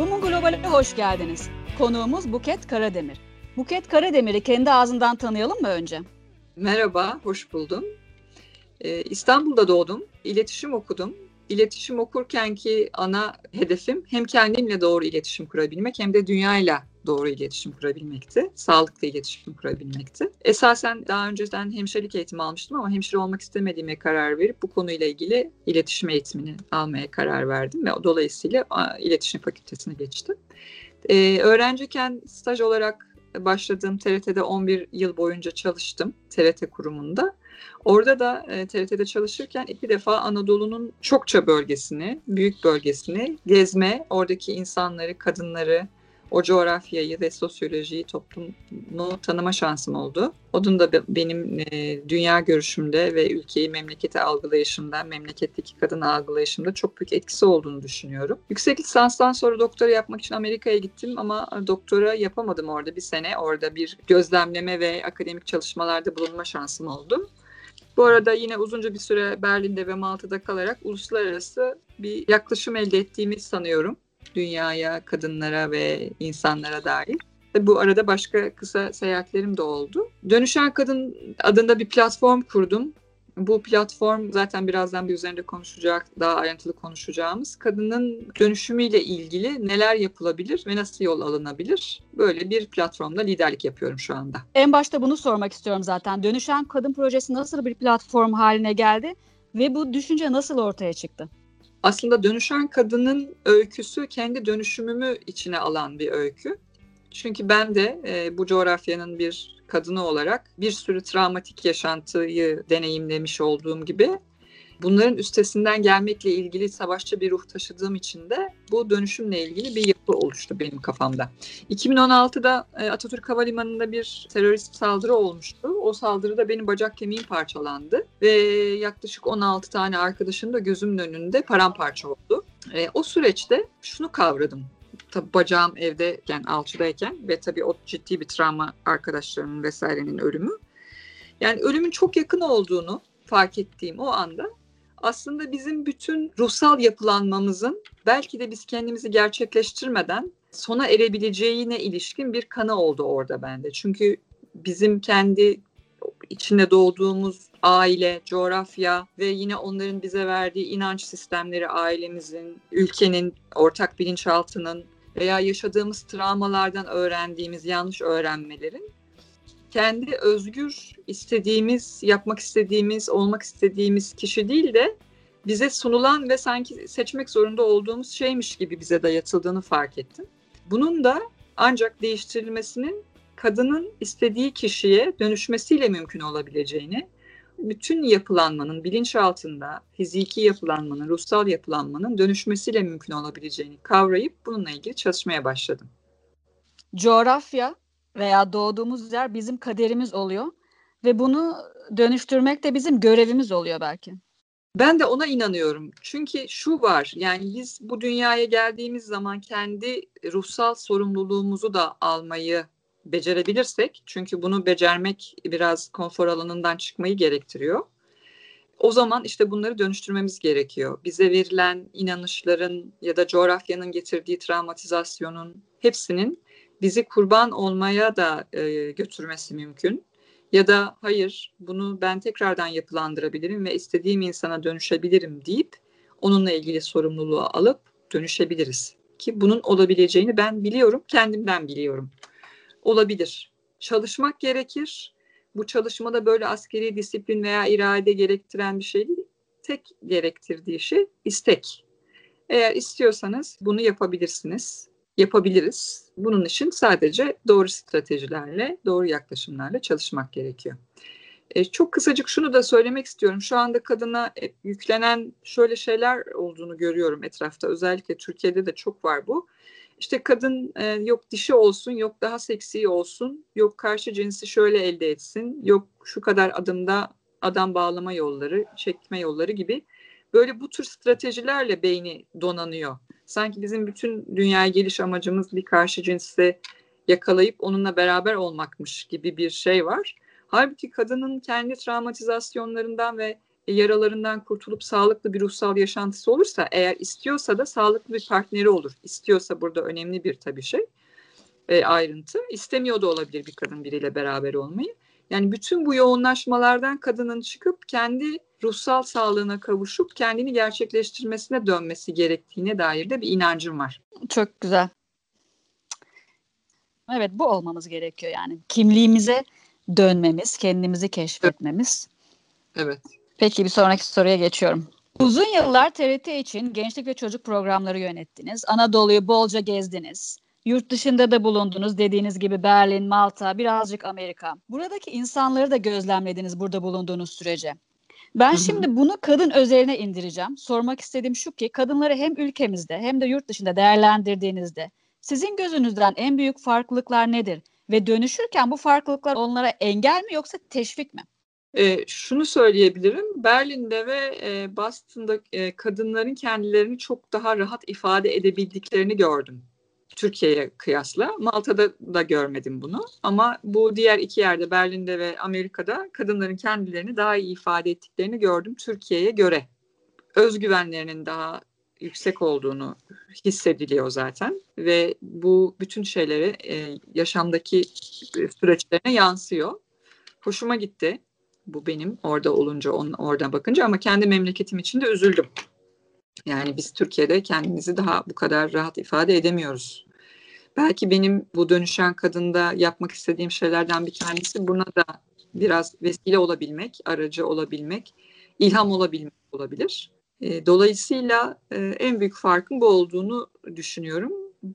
Women Global'e hoş geldiniz. Konuğumuz Buket Karademir. Buket Karademir'i kendi ağzından tanıyalım mı önce? Merhaba, hoş buldum. Ee, İstanbul'da doğdum, iletişim okudum. İletişim okurken ki ana hedefim hem kendimle doğru iletişim kurabilmek hem de dünyayla doğru iletişim kurabilmekti. Sağlıklı iletişim kurabilmekti. Esasen daha önceden hemşirelik eğitimi almıştım ama hemşire olmak istemediğime karar verip bu konuyla ilgili iletişim eğitimini almaya karar verdim ve dolayısıyla iletişim fakültesine geçtim. Ee, öğrenciyken staj olarak başladığım TRT'de 11 yıl boyunca çalıştım. TRT kurumunda. Orada da e, TRT'de çalışırken iki defa Anadolu'nun çokça bölgesini, büyük bölgesini gezme, oradaki insanları, kadınları, o coğrafyayı ve sosyolojiyi, toplumu tanıma şansım oldu. Onun da benim e, dünya görüşümde ve ülkeyi, memleketi algılayışımda, memleketteki kadın algılayışımda çok büyük etkisi olduğunu düşünüyorum. Yüksek lisanstan sonra doktora yapmak için Amerika'ya gittim ama doktora yapamadım orada bir sene. Orada bir gözlemleme ve akademik çalışmalarda bulunma şansım oldu. Bu arada yine uzunca bir süre Berlin'de ve Malta'da kalarak uluslararası bir yaklaşım elde ettiğimi sanıyorum dünyaya, kadınlara ve insanlara dair. Bu arada başka kısa seyahatlerim de oldu. Dönüşen Kadın adında bir platform kurdum. Bu platform zaten birazdan bir üzerinde konuşacak, daha ayrıntılı konuşacağımız kadının dönüşümüyle ilgili neler yapılabilir ve nasıl yol alınabilir? Böyle bir platformda liderlik yapıyorum şu anda. En başta bunu sormak istiyorum zaten. Dönüşen Kadın projesi nasıl bir platform haline geldi ve bu düşünce nasıl ortaya çıktı? Aslında dönüşen kadının öyküsü kendi dönüşümümü içine alan bir öykü. Çünkü ben de e, bu coğrafyanın bir kadını olarak bir sürü travmatik yaşantıyı deneyimlemiş olduğum gibi bunların üstesinden gelmekle ilgili savaşçı bir ruh taşıdığım için de bu dönüşümle ilgili bir yapı oluştu benim kafamda. 2016'da e, Atatürk Havalimanı'nda bir terörist saldırı olmuştu. O saldırıda benim bacak kemiğim parçalandı ve yaklaşık 16 tane arkadaşım da gözümün önünde paramparça oldu. E, o süreçte şunu kavradım tabii bacağım evdeyken, alçıdayken ve tabii o ciddi bir travma arkadaşlarımın vesairenin ölümü. Yani ölümün çok yakın olduğunu fark ettiğim o anda aslında bizim bütün ruhsal yapılanmamızın belki de biz kendimizi gerçekleştirmeden sona erebileceğine ilişkin bir kanı oldu orada bende. Çünkü bizim kendi içinde doğduğumuz aile, coğrafya ve yine onların bize verdiği inanç sistemleri ailemizin, ülkenin, ortak bilinçaltının veya yaşadığımız travmalardan öğrendiğimiz yanlış öğrenmelerin kendi özgür istediğimiz, yapmak istediğimiz, olmak istediğimiz kişi değil de bize sunulan ve sanki seçmek zorunda olduğumuz şeymiş gibi bize dayatıldığını fark ettim. Bunun da ancak değiştirilmesinin kadının istediği kişiye dönüşmesiyle mümkün olabileceğini, bütün yapılanmanın bilinçaltında fiziki yapılanmanın, ruhsal yapılanmanın dönüşmesiyle mümkün olabileceğini kavrayıp bununla ilgili çalışmaya başladım. Coğrafya veya doğduğumuz yer bizim kaderimiz oluyor ve bunu dönüştürmek de bizim görevimiz oluyor belki. Ben de ona inanıyorum. Çünkü şu var yani biz bu dünyaya geldiğimiz zaman kendi ruhsal sorumluluğumuzu da almayı becerebilirsek çünkü bunu becermek biraz konfor alanından çıkmayı gerektiriyor. O zaman işte bunları dönüştürmemiz gerekiyor. Bize verilen inanışların ya da coğrafyanın getirdiği travmatizasyonun hepsinin bizi kurban olmaya da e, götürmesi mümkün. Ya da hayır bunu ben tekrardan yapılandırabilirim ve istediğim insana dönüşebilirim deyip onunla ilgili sorumluluğu alıp dönüşebiliriz. Ki bunun olabileceğini ben biliyorum, kendimden biliyorum. Olabilir. Çalışmak gerekir. Bu çalışmada böyle askeri disiplin veya irade gerektiren bir şey değil. Tek gerektirdiği şey istek. Eğer istiyorsanız bunu yapabilirsiniz yapabiliriz. Bunun için sadece doğru stratejilerle, doğru yaklaşımlarla çalışmak gerekiyor. E, çok kısacık şunu da söylemek istiyorum. Şu anda kadına e, yüklenen şöyle şeyler olduğunu görüyorum etrafta. Özellikle Türkiye'de de çok var bu. İşte kadın e, yok dişi olsun, yok daha seksi olsun, yok karşı cinsi şöyle elde etsin, yok şu kadar adımda adam bağlama yolları, çekme yolları gibi böyle bu tür stratejilerle beyni donanıyor sanki bizim bütün dünyaya geliş amacımız bir karşı cinsi yakalayıp onunla beraber olmakmış gibi bir şey var. Halbuki kadının kendi travmatizasyonlarından ve yaralarından kurtulup sağlıklı bir ruhsal yaşantısı olursa eğer istiyorsa da sağlıklı bir partneri olur. İstiyorsa burada önemli bir tabii şey e, ayrıntı. İstemiyor da olabilir bir kadın biriyle beraber olmayı. Yani bütün bu yoğunlaşmalardan kadının çıkıp kendi ruhsal sağlığına kavuşup kendini gerçekleştirmesine dönmesi gerektiğine dair de bir inancım var. Çok güzel. Evet bu olmamız gerekiyor yani. Kimliğimize dönmemiz, kendimizi keşfetmemiz. Evet. Peki bir sonraki soruya geçiyorum. Uzun yıllar TRT için gençlik ve çocuk programları yönettiniz. Anadolu'yu bolca gezdiniz. Yurt dışında da bulundunuz dediğiniz gibi Berlin, Malta, birazcık Amerika. Buradaki insanları da gözlemlediniz burada bulunduğunuz sürece. Ben şimdi bunu kadın özeline indireceğim. Sormak istediğim şu ki kadınları hem ülkemizde hem de yurt dışında değerlendirdiğinizde sizin gözünüzden en büyük farklılıklar nedir? Ve dönüşürken bu farklılıklar onlara engel mi yoksa teşvik mi? E, şunu söyleyebilirim. Berlin'de ve e, Boston'da e, kadınların kendilerini çok daha rahat ifade edebildiklerini gördüm. Türkiye'ye kıyasla. Malta'da da görmedim bunu. Ama bu diğer iki yerde Berlin'de ve Amerika'da kadınların kendilerini daha iyi ifade ettiklerini gördüm Türkiye'ye göre. Özgüvenlerinin daha yüksek olduğunu hissediliyor zaten ve bu bütün şeyleri e, yaşamdaki süreçlerine yansıyor. Hoşuma gitti bu benim orada olunca on, oradan bakınca ama kendi memleketim için de üzüldüm. Yani biz Türkiye'de kendimizi daha bu kadar rahat ifade edemiyoruz. Belki benim bu dönüşen kadında yapmak istediğim şeylerden bir tanesi buna da biraz vesile olabilmek, aracı olabilmek, ilham olabilmek olabilir. E, dolayısıyla e, en büyük farkın bu olduğunu düşünüyorum.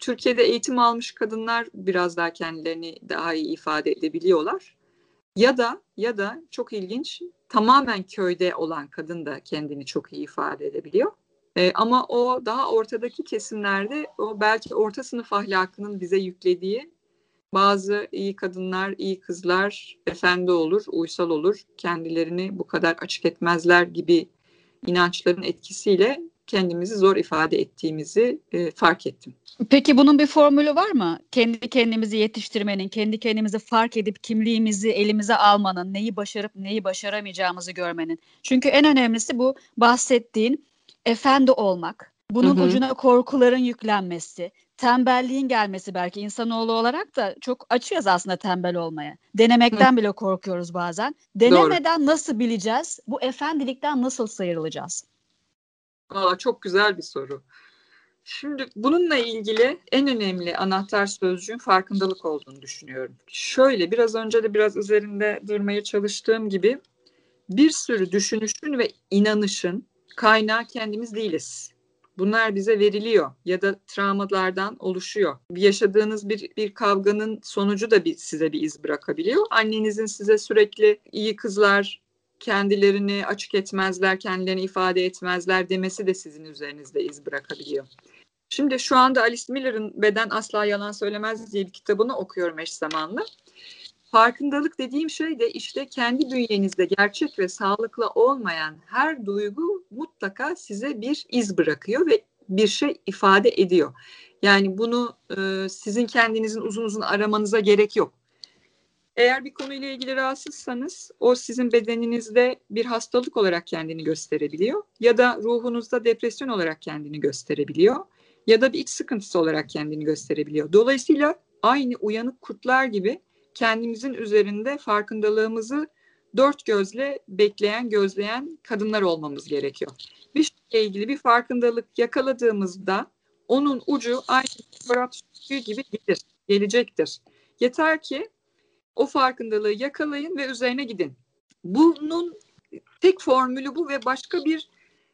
Türkiye'de eğitim almış kadınlar biraz daha kendilerini daha iyi ifade edebiliyorlar. Ya da ya da çok ilginç tamamen köyde olan kadın da kendini çok iyi ifade edebiliyor. E, ama o daha ortadaki kesimlerde o belki orta sınıf ahlakının bize yüklediği bazı iyi kadınlar, iyi kızlar efendi olur, uysal olur, kendilerini bu kadar açık etmezler gibi inançların etkisiyle kendimizi zor ifade ettiğimizi e, fark ettim. Peki bunun bir formülü var mı? Kendi kendimizi yetiştirmenin, kendi kendimizi fark edip kimliğimizi elimize almanın, neyi başarıp neyi başaramayacağımızı görmenin. Çünkü en önemlisi bu bahsettiğin efendi olmak. Bunun hı hı. ucuna korkuların yüklenmesi, tembelliğin gelmesi belki insanoğlu olarak da çok açıyoruz aslında tembel olmaya. Denemekten Hı. bile korkuyoruz bazen. Denemeden Doğru. nasıl bileceğiz? Bu efendilikten nasıl sıyrılacağız? Aa, çok güzel bir soru. Şimdi bununla ilgili en önemli anahtar sözcüğün farkındalık olduğunu düşünüyorum. Şöyle biraz önce de biraz üzerinde durmaya çalıştığım gibi bir sürü düşünüşün ve inanışın kaynağı kendimiz değiliz. Bunlar bize veriliyor ya da travmalardan oluşuyor. Yaşadığınız bir, bir kavganın sonucu da bir, size bir iz bırakabiliyor. Annenizin size sürekli iyi kızlar, kendilerini açık etmezler, kendilerini ifade etmezler demesi de sizin üzerinizde iz bırakabiliyor. Şimdi şu anda Alice Miller'ın Beden Asla Yalan Söylemez diye bir kitabını okuyorum eş zamanlı. Farkındalık dediğim şey de işte kendi bünyenizde gerçek ve sağlıklı olmayan her duygu mutlaka size bir iz bırakıyor ve bir şey ifade ediyor. Yani bunu e, sizin kendinizin uzun uzun aramanıza gerek yok. Eğer bir konuyla ilgili rahatsızsanız o sizin bedeninizde bir hastalık olarak kendini gösterebiliyor ya da ruhunuzda depresyon olarak kendini gösterebiliyor ya da bir iç sıkıntısı olarak kendini gösterebiliyor. Dolayısıyla aynı uyanık kurtlar gibi kendimizin üzerinde farkındalığımızı dört gözle bekleyen, gözleyen kadınlar olmamız gerekiyor. Bir şeyle ilgili bir farkındalık yakaladığımızda onun ucu aynı fotoğraf gibi gelir, gelecektir. Yeter ki o farkındalığı yakalayın ve üzerine gidin. Bunun tek formülü bu ve başka bir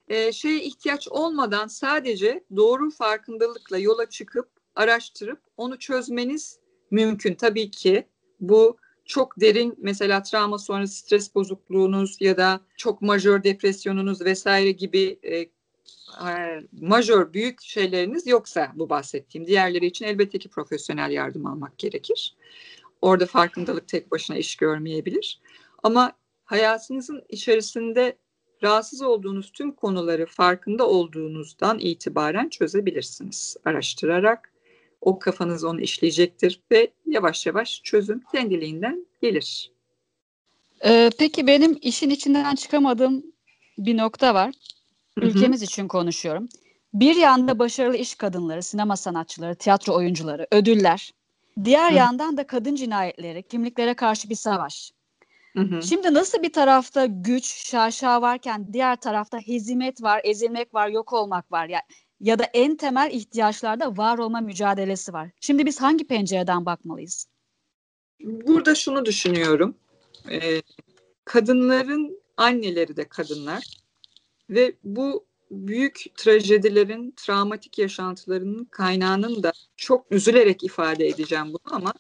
e, şeye ihtiyaç olmadan sadece doğru farkındalıkla yola çıkıp araştırıp onu çözmeniz mümkün. Tabii ki bu çok derin mesela travma sonrası stres bozukluğunuz ya da çok majör depresyonunuz vesaire gibi e, e, majör büyük şeyleriniz yoksa bu bahsettiğim diğerleri için elbette ki profesyonel yardım almak gerekir. Orada farkındalık tek başına iş görmeyebilir. Ama hayatınızın içerisinde rahatsız olduğunuz tüm konuları farkında olduğunuzdan itibaren çözebilirsiniz. Araştırarak o kafanız onu işleyecektir ve yavaş yavaş çözüm kendiliğinden gelir. Ee, peki benim işin içinden çıkamadığım bir nokta var. Ülkemiz Hı-hı. için konuşuyorum. Bir yanda başarılı iş kadınları, sinema sanatçıları, tiyatro oyuncuları, ödüller. Diğer Hı. yandan da kadın cinayetleri, kimliklere karşı bir savaş. Hı hı. Şimdi nasıl bir tarafta güç, şaşa varken diğer tarafta hezimet var, ezilmek var, yok olmak var. Ya, ya da en temel ihtiyaçlarda var olma mücadelesi var. Şimdi biz hangi pencereden bakmalıyız? Burada şunu düşünüyorum. Ee, kadınların anneleri de kadınlar ve bu büyük trajedilerin, travmatik yaşantılarının kaynağının da çok üzülerek ifade edeceğim bunu ama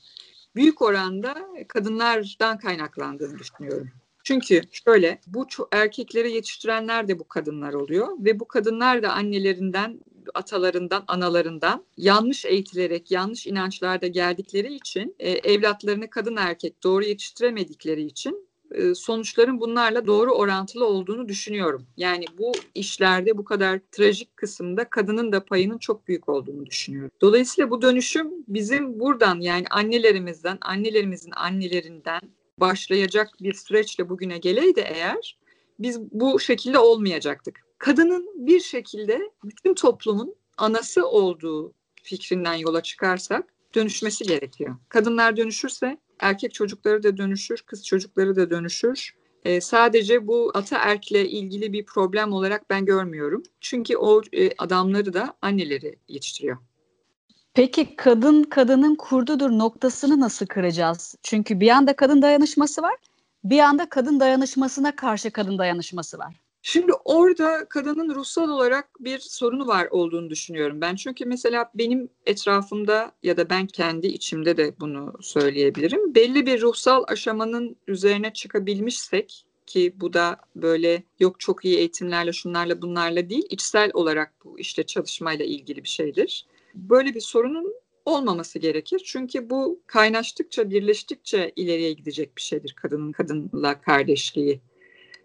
büyük oranda kadınlardan kaynaklandığını düşünüyorum. Çünkü şöyle bu erkekleri yetiştirenler de bu kadınlar oluyor ve bu kadınlar da annelerinden, atalarından, analarından yanlış eğitilerek, yanlış inançlarda geldikleri için e, evlatlarını kadın erkek doğru yetiştiremedikleri için e, sonuçların bunlarla doğru orantılı olduğunu düşünüyorum. Yani bu işlerde bu kadar trajik kısımda kadının da payının çok büyük olduğunu düşünüyorum. Dolayısıyla bu dönüşüm bizim buradan yani annelerimizden, annelerimizin annelerinden başlayacak bir süreçle bugüne geleydi eğer biz bu şekilde olmayacaktık. Kadının bir şekilde bütün toplumun anası olduğu fikrinden yola çıkarsak dönüşmesi gerekiyor. Kadınlar dönüşürse erkek çocukları da dönüşür, kız çocukları da dönüşür. E, sadece bu ataerkle ilgili bir problem olarak ben görmüyorum. Çünkü o e, adamları da anneleri yetiştiriyor. Peki kadın kadının kurdudur noktasını nasıl kıracağız? Çünkü bir yanda kadın dayanışması var, bir yanda kadın dayanışmasına karşı kadın dayanışması var. Şimdi orada kadının ruhsal olarak bir sorunu var olduğunu düşünüyorum ben. Çünkü mesela benim etrafımda ya da ben kendi içimde de bunu söyleyebilirim. Belli bir ruhsal aşamanın üzerine çıkabilmişsek ki bu da böyle yok çok iyi eğitimlerle şunlarla bunlarla değil içsel olarak bu işte çalışmayla ilgili bir şeydir. Böyle bir sorunun olmaması gerekir. Çünkü bu kaynaştıkça, birleştikçe ileriye gidecek bir şeydir kadının kadınla kardeşliği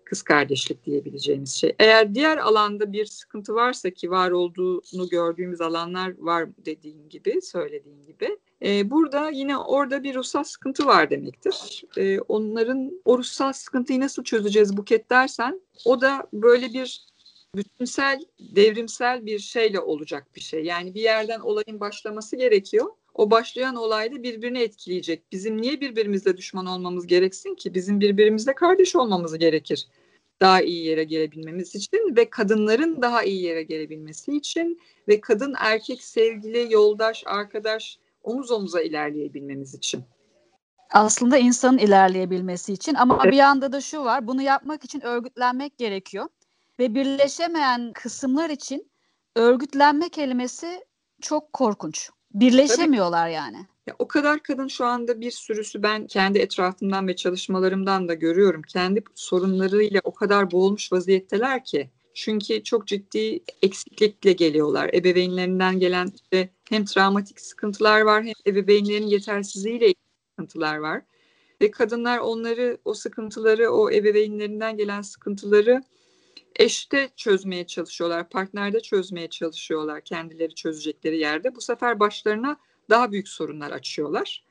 kız kardeşlik diyebileceğimiz şey. Eğer diğer alanda bir sıkıntı varsa ki var olduğunu gördüğümüz alanlar var dediğin gibi, söylediğin gibi. E, burada yine orada bir ruhsal sıkıntı var demektir. E, onların o ruhsal sıkıntıyı nasıl çözeceğiz Buket dersen o da böyle bir bütünsel, devrimsel bir şeyle olacak bir şey. Yani bir yerden olayın başlaması gerekiyor o başlayan olayda birbirini etkileyecek. Bizim niye birbirimizle düşman olmamız gereksin ki? Bizim birbirimizle kardeş olmamız gerekir. Daha iyi yere gelebilmemiz için ve kadınların daha iyi yere gelebilmesi için ve kadın erkek sevgili, yoldaş, arkadaş omuz omuza ilerleyebilmemiz için. Aslında insanın ilerleyebilmesi için ama bir yanda da şu var. Bunu yapmak için örgütlenmek gerekiyor. Ve birleşemeyen kısımlar için örgütlenme kelimesi çok korkunç. Birleşemiyorlar Tabii. yani. Ya, o kadar kadın şu anda bir sürüsü ben kendi etrafımdan ve çalışmalarımdan da görüyorum. Kendi sorunlarıyla o kadar boğulmuş vaziyetteler ki. Çünkü çok ciddi eksiklikle geliyorlar. Ebeveynlerinden gelen işte hem travmatik sıkıntılar var hem ebeveynlerin yetersizliğiyle sıkıntılar var. Ve kadınlar onları, o sıkıntıları, o ebeveynlerinden gelen sıkıntıları eşte çözmeye çalışıyorlar, partnerde çözmeye çalışıyorlar kendileri çözecekleri yerde. Bu sefer başlarına daha büyük sorunlar açıyorlar.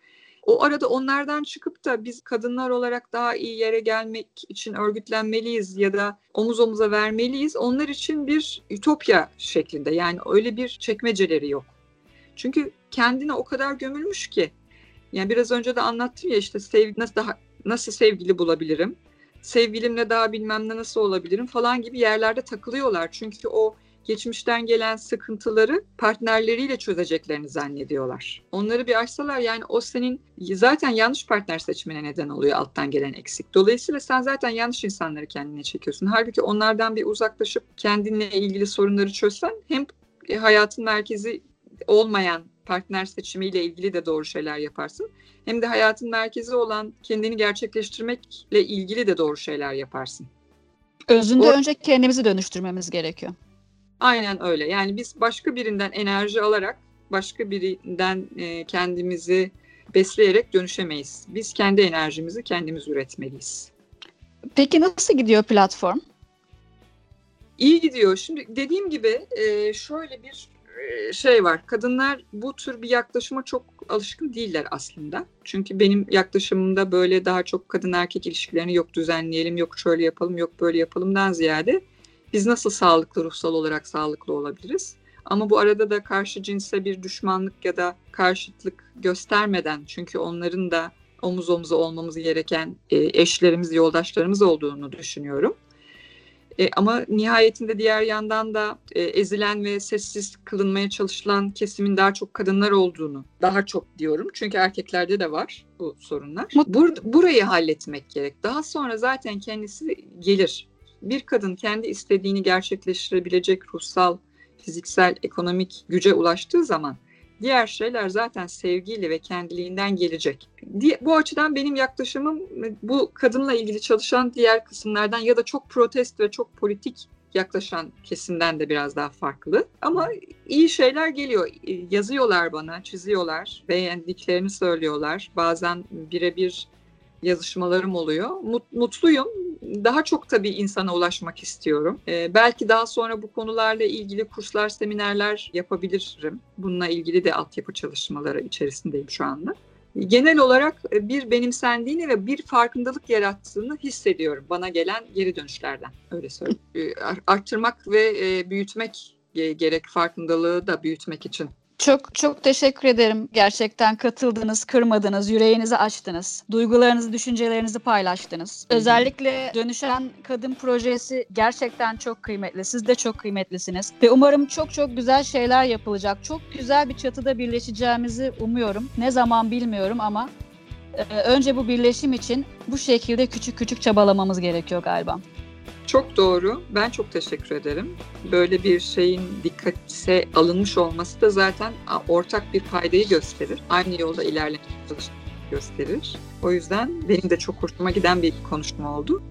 O arada onlardan çıkıp da biz kadınlar olarak daha iyi yere gelmek için örgütlenmeliyiz ya da omuz omuza vermeliyiz. Onlar için bir ütopya şeklinde yani öyle bir çekmeceleri yok. Çünkü kendine o kadar gömülmüş ki. Yani biraz önce de anlattım ya işte sevgi nasıl daha nasıl sevgili bulabilirim? Sevgilimle daha bilmem ne nasıl olabilirim falan gibi yerlerde takılıyorlar. Çünkü o geçmişten gelen sıkıntıları partnerleriyle çözeceklerini zannediyorlar. Onları bir açsalar yani o senin zaten yanlış partner seçmene neden oluyor alttan gelen eksik. Dolayısıyla sen zaten yanlış insanları kendine çekiyorsun. Halbuki onlardan bir uzaklaşıp kendinle ilgili sorunları çözsen hem hayatın merkezi olmayan partner seçimiyle ilgili de doğru şeyler yaparsın. Hem de hayatın merkezi olan kendini gerçekleştirmekle ilgili de doğru şeyler yaparsın. Özünde o, önce kendimizi dönüştürmemiz gerekiyor. Aynen öyle. Yani biz başka birinden enerji alarak başka birinden e, kendimizi besleyerek dönüşemeyiz. Biz kendi enerjimizi kendimiz üretmeliyiz. Peki nasıl gidiyor platform? İyi gidiyor. Şimdi dediğim gibi e, şöyle bir şey var. Kadınlar bu tür bir yaklaşıma çok alışkın değiller aslında. Çünkü benim yaklaşımımda böyle daha çok kadın erkek ilişkilerini yok düzenleyelim, yok şöyle yapalım, yok böyle yapalımdan ziyade biz nasıl sağlıklı ruhsal olarak sağlıklı olabiliriz? Ama bu arada da karşı cinse bir düşmanlık ya da karşıtlık göstermeden çünkü onların da omuz omuza olmamız gereken e, eşlerimiz, yoldaşlarımız olduğunu düşünüyorum. E, ama nihayetinde diğer yandan da e, ezilen ve sessiz kılınmaya çalışılan kesimin daha çok kadınlar olduğunu daha çok diyorum. Çünkü erkeklerde de var bu sorunlar. Bur burayı halletmek gerek. Daha sonra zaten kendisi gelir. Bir kadın kendi istediğini gerçekleştirebilecek ruhsal, fiziksel, ekonomik güce ulaştığı zaman Diğer şeyler zaten sevgiyle ve kendiliğinden gelecek. Bu açıdan benim yaklaşımım bu kadınla ilgili çalışan diğer kısımlardan ya da çok protest ve çok politik yaklaşan kesimden de biraz daha farklı. Ama iyi şeyler geliyor. Yazıyorlar bana, çiziyorlar, beğendiklerini söylüyorlar. Bazen birebir yazışmalarım oluyor. Mutluyum. Daha çok tabii insana ulaşmak istiyorum. Ee, belki daha sonra bu konularla ilgili kurslar, seminerler yapabilirim. Bununla ilgili de altyapı çalışmaları içerisindeyim şu anda. Genel olarak e, bir benimsendiğini ve bir farkındalık yarattığını hissediyorum bana gelen geri dönüşlerden. Öyle söyleyeyim. Ee, arttırmak ve e, büyütmek gerek farkındalığı da büyütmek için çok çok teşekkür ederim. Gerçekten katıldınız, kırmadınız, yüreğinizi açtınız. Duygularınızı, düşüncelerinizi paylaştınız. Özellikle Dönüşen Kadın projesi gerçekten çok kıymetli. Siz de çok kıymetlisiniz. Ve umarım çok çok güzel şeyler yapılacak. Çok güzel bir çatıda birleşeceğimizi umuyorum. Ne zaman bilmiyorum ama önce bu birleşim için bu şekilde küçük küçük çabalamamız gerekiyor galiba. Çok doğru. Ben çok teşekkür ederim. Böyle bir şeyin dikkate alınmış olması da zaten ortak bir faydayı gösterir. Aynı yolda ilerlemek gösterir. O yüzden benim de çok hoşuma giden bir konuşma oldu.